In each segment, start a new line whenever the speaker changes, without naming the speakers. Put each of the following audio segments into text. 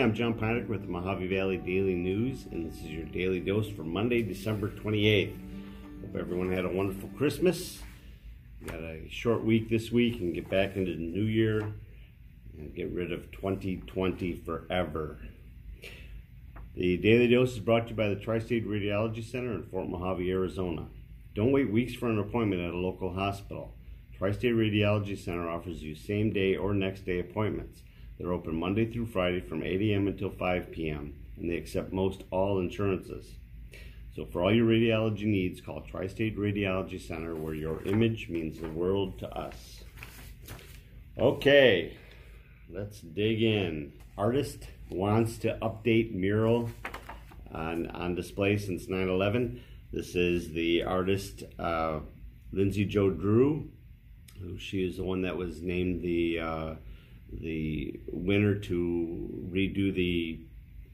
I'm John Panic with the Mohave Valley Daily News, and this is your daily dose for Monday, December 28th. Hope everyone had a wonderful Christmas. Got a short week this week and get back into the new year and get rid of 2020 forever. The Daily Dose is brought to you by the Tri State Radiology Center in Fort Mohave, Arizona. Don't wait weeks for an appointment at a local hospital. Tri State Radiology Center offers you same day or next day appointments. They're open Monday through Friday from 8 a.m. until 5 p.m., and they accept most all insurances. So, for all your radiology needs, call Tri State Radiology Center, where your image means the world to us. Okay, let's dig in. Artist wants to update mural on, on display since 9 11. This is the artist uh, Lindsay Joe Drew. She is the one that was named the uh, the winner to redo the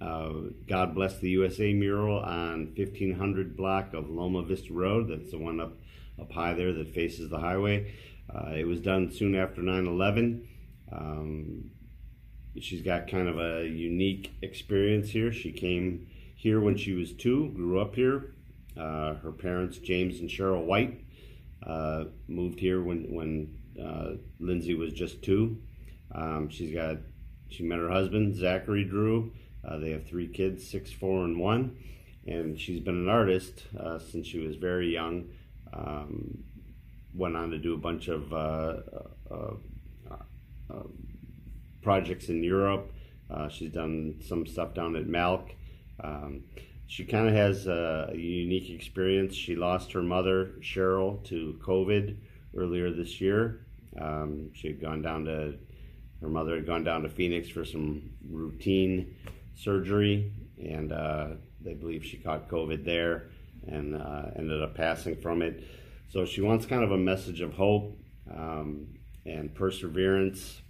uh, God Bless the USA mural on 1500 block of Loma Vista Road. That's the one up, up high there that faces the highway. Uh, it was done soon after 9 11. Um, she's got kind of a unique experience here. She came here when she was two, grew up here. Uh, her parents, James and Cheryl White, uh, moved here when, when uh, Lindsay was just two. Um, she's got, she met her husband, Zachary Drew. Uh, they have three kids, six, four, and one. And she's been an artist uh, since she was very young. Um, went on to do a bunch of uh, uh, uh, projects in Europe. she's done some stuff down at Malk. Um, she kind of has a, a, unique experience. She lost her mother, Cheryl, to COVID earlier this year. Um, she had gone down to her mother had gone down to Phoenix for some routine surgery, and uh, they believe she caught COVID there and uh, ended up passing from it. So she wants kind of a message of hope um, and perseverance.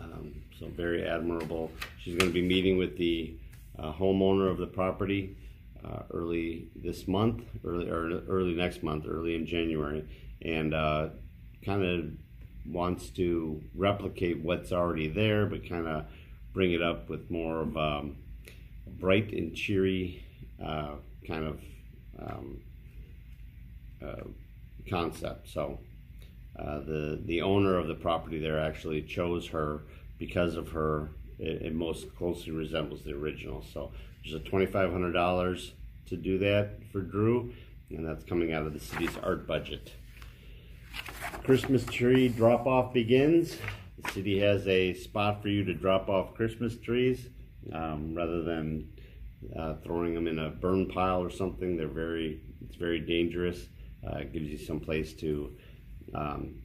Um, so very admirable. She's going to be meeting with the uh, homeowner of the property uh, early this month, early or early next month, early in January, and uh, kind of wants to replicate what's already there, but kind of bring it up with more of um, a bright and cheery uh, kind of um, uh, concept. So uh, the the owner of the property there actually chose her because of her. It, it most closely resembles the original. So there's a twenty five hundred dollars to do that for Drew, and that's coming out of the city's art budget. Christmas tree drop off begins. The city has a spot for you to drop off Christmas trees um, rather than uh, throwing them in a burn pile or something. They're very, it's very dangerous. Uh, it gives you some place to um,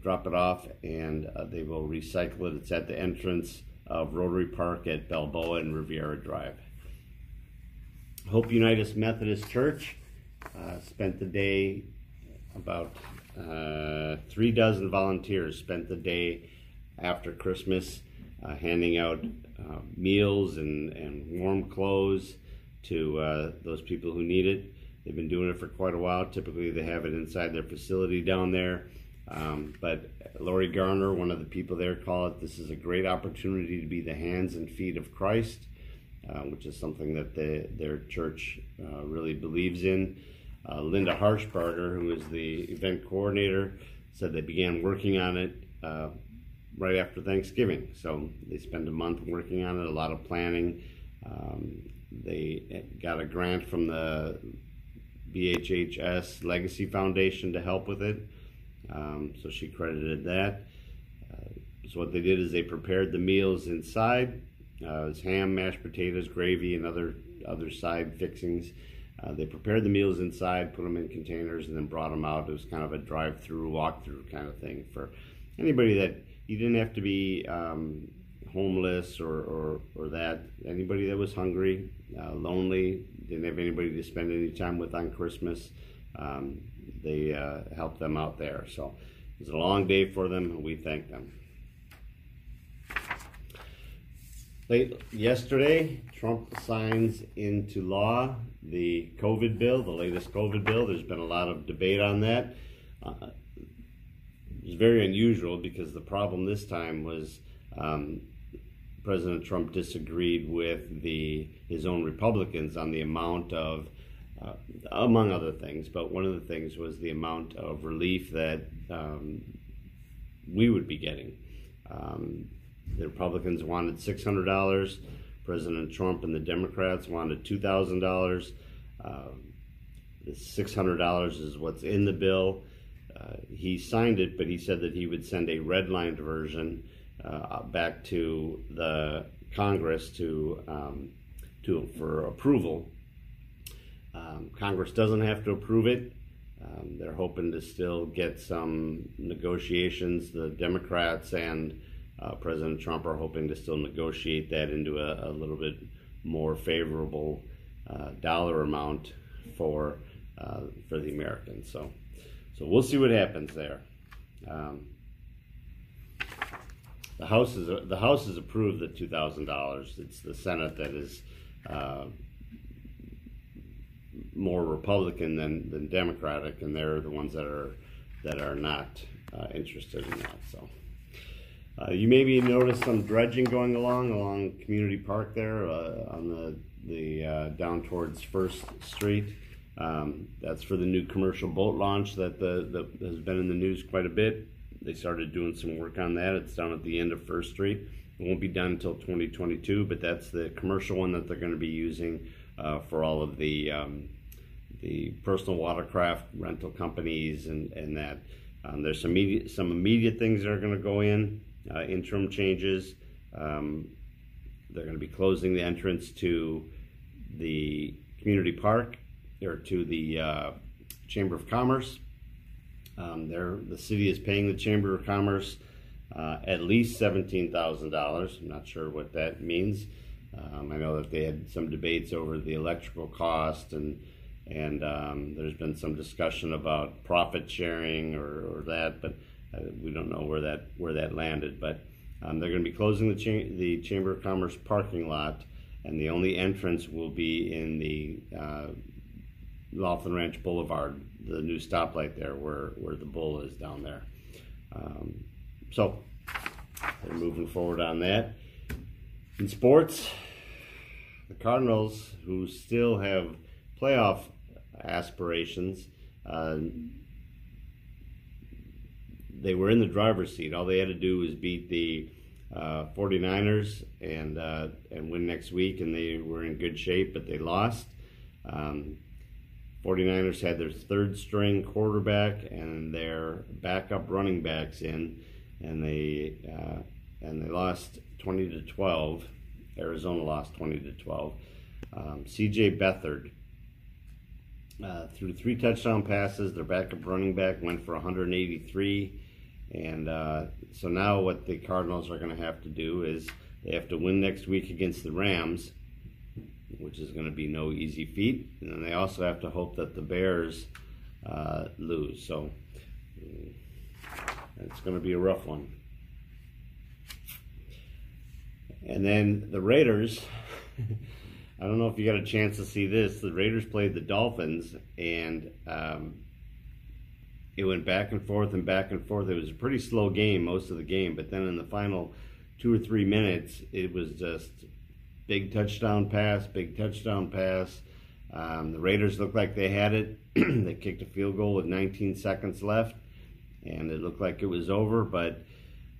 drop it off and uh, they will recycle it. It's at the entrance of Rotary Park at Balboa and Riviera Drive. Hope United Methodist Church uh, spent the day about uh, three dozen volunteers spent the day after Christmas uh, handing out uh, meals and, and warm clothes to uh, those people who need it. They've been doing it for quite a while. Typically, they have it inside their facility down there. Um, but Lori Garner, one of the people there, call it this is a great opportunity to be the hands and feet of Christ, uh, which is something that the, their church uh, really believes in. Uh, Linda Harshbarger, who is the event coordinator, said they began working on it uh, right after Thanksgiving. So they spent a month working on it, a lot of planning. Um, they got a grant from the BHHS Legacy Foundation to help with it. Um, so she credited that. Uh, so what they did is they prepared the meals inside. Uh, it was ham, mashed potatoes, gravy, and other other side fixings. Uh, they prepared the meals inside, put them in containers, and then brought them out. It was kind of a drive-through, walk-through kind of thing for anybody that you didn't have to be um, homeless or, or, or that. Anybody that was hungry, uh, lonely, didn't have anybody to spend any time with on Christmas, um, they uh, helped them out there. So it was a long day for them, and we thank them. Late yesterday, Trump signs into law the COVID bill, the latest COVID bill. There's been a lot of debate on that. Uh, it's very unusual because the problem this time was um, President Trump disagreed with the his own Republicans on the amount of, uh, among other things, but one of the things was the amount of relief that um, we would be getting. Um, the Republicans wanted six hundred dollars. President Trump and the Democrats wanted two thousand dollars. Um, the six hundred dollars is what's in the bill. Uh, he signed it, but he said that he would send a redlined version uh, back to the Congress to um, to for approval. Um, Congress doesn't have to approve it. Um, they're hoping to still get some negotiations. The Democrats and uh, President Trump are hoping to still negotiate that into a, a little bit more favorable uh, dollar amount for uh, for the Americans. So, so we'll see what happens there. Um, the House is the House has approved the two thousand dollars. It's the Senate that is uh, more Republican than, than Democratic, and they're the ones that are that are not uh, interested in that. So. Uh, you maybe noticed some dredging going along along Community Park there uh, on the the uh, down towards First Street. Um, that's for the new commercial boat launch that the, the, has been in the news quite a bit. They started doing some work on that. It's down at the end of First Street. It won't be done until 2022, but that's the commercial one that they're going to be using uh, for all of the um, the personal watercraft rental companies and and that. Um, there's some immediate some immediate things that are going to go in uh, interim changes. Um, they're going to be closing the entrance to the community park or to the uh, Chamber of Commerce. Um, the city is paying the Chamber of Commerce uh, at least seventeen thousand dollars. I'm not sure what that means. Um, I know that they had some debates over the electrical cost and and um, there's been some discussion about profit sharing or, or that, but uh, we don't know where that where that landed, but um, they're going to be closing the cha- the Chamber of Commerce parking lot, and the only entrance will be in the uh, Laughlin Ranch Boulevard, the new stoplight there, where where the bull is down there. Um, so they're moving forward on that. In sports, the Cardinals, who still have playoff aspirations. Uh, they were in the driver's seat. All they had to do was beat the uh, 49ers and uh, and win next week, and they were in good shape, but they lost. Um, 49ers had their third string quarterback and their backup running backs in, and they uh, and they lost 20 to 12. Arizona lost 20 to 12. Um, C.J. Beathard uh, threw three touchdown passes. Their backup running back went for 183. And uh, so now what the Cardinals are going to have to do is they have to win next week against the Rams, which is going to be no easy feat. And then they also have to hope that the Bears uh, lose. So it's going to be a rough one. And then the Raiders. I don't know if you got a chance to see this. The Raiders played the Dolphins, and um, it went back and forth and back and forth. It was a pretty slow game most of the game, but then in the final two or three minutes, it was just big touchdown pass, big touchdown pass. Um, the Raiders looked like they had it. they kicked a field goal with 19 seconds left, and it looked like it was over. But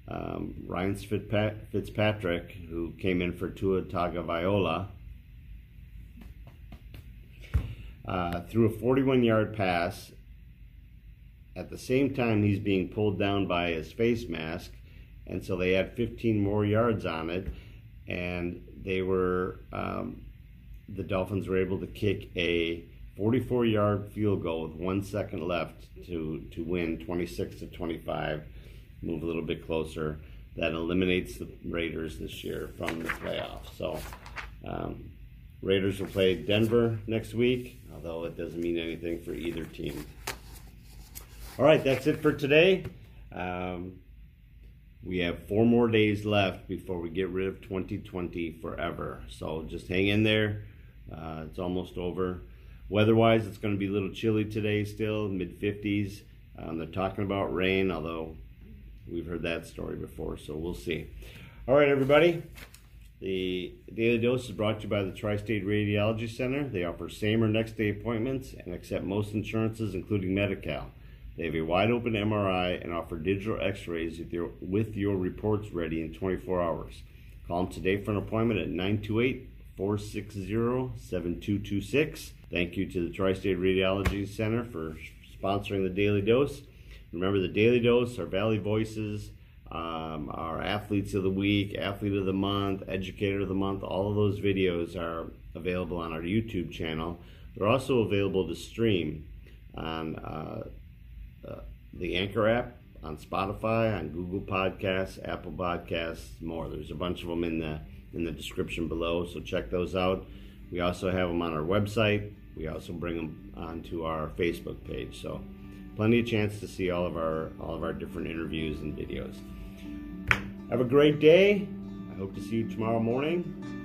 um, Ryan Fitzpatrick, who came in for Tua Tagovailoa, uh, threw a 41 yard pass at the same time, he's being pulled down by his face mask, and so they had 15 more yards on it, and they were um, the Dolphins were able to kick a 44 yard field goal with one second left to to win 26 to 25, move a little bit closer. That eliminates the Raiders this year from the playoffs. So. Um, Raiders will play Denver next week, although it doesn't mean anything for either team. All right, that's it for today. Um, we have four more days left before we get rid of 2020 forever. So just hang in there. Uh, it's almost over. Weather-wise, it's going to be a little chilly today still, mid 50s. Um, they're talking about rain, although we've heard that story before, so we'll see. All right, everybody. The Daily Dose is brought to you by the Tri State Radiology Center. They offer same or next day appointments and accept most insurances, including Medi Cal. They have a wide open MRI and offer digital x rays with your, with your reports ready in 24 hours. Call them today for an appointment at 928 460 7226. Thank you to the Tri State Radiology Center for sponsoring the Daily Dose. Remember, the Daily Dose, our Valley Voices, um, our Athletes of the Week, Athlete of the Month, Educator of the Month, all of those videos are available on our YouTube channel. They're also available to stream on uh, the Anchor app, on Spotify, on Google Podcasts, Apple Podcasts, more. There's a bunch of them in the in the description below, so check those out. We also have them on our website. We also bring them onto our Facebook page. So plenty of chance to see all of our all of our different interviews and videos. Have a great day. I hope to see you tomorrow morning.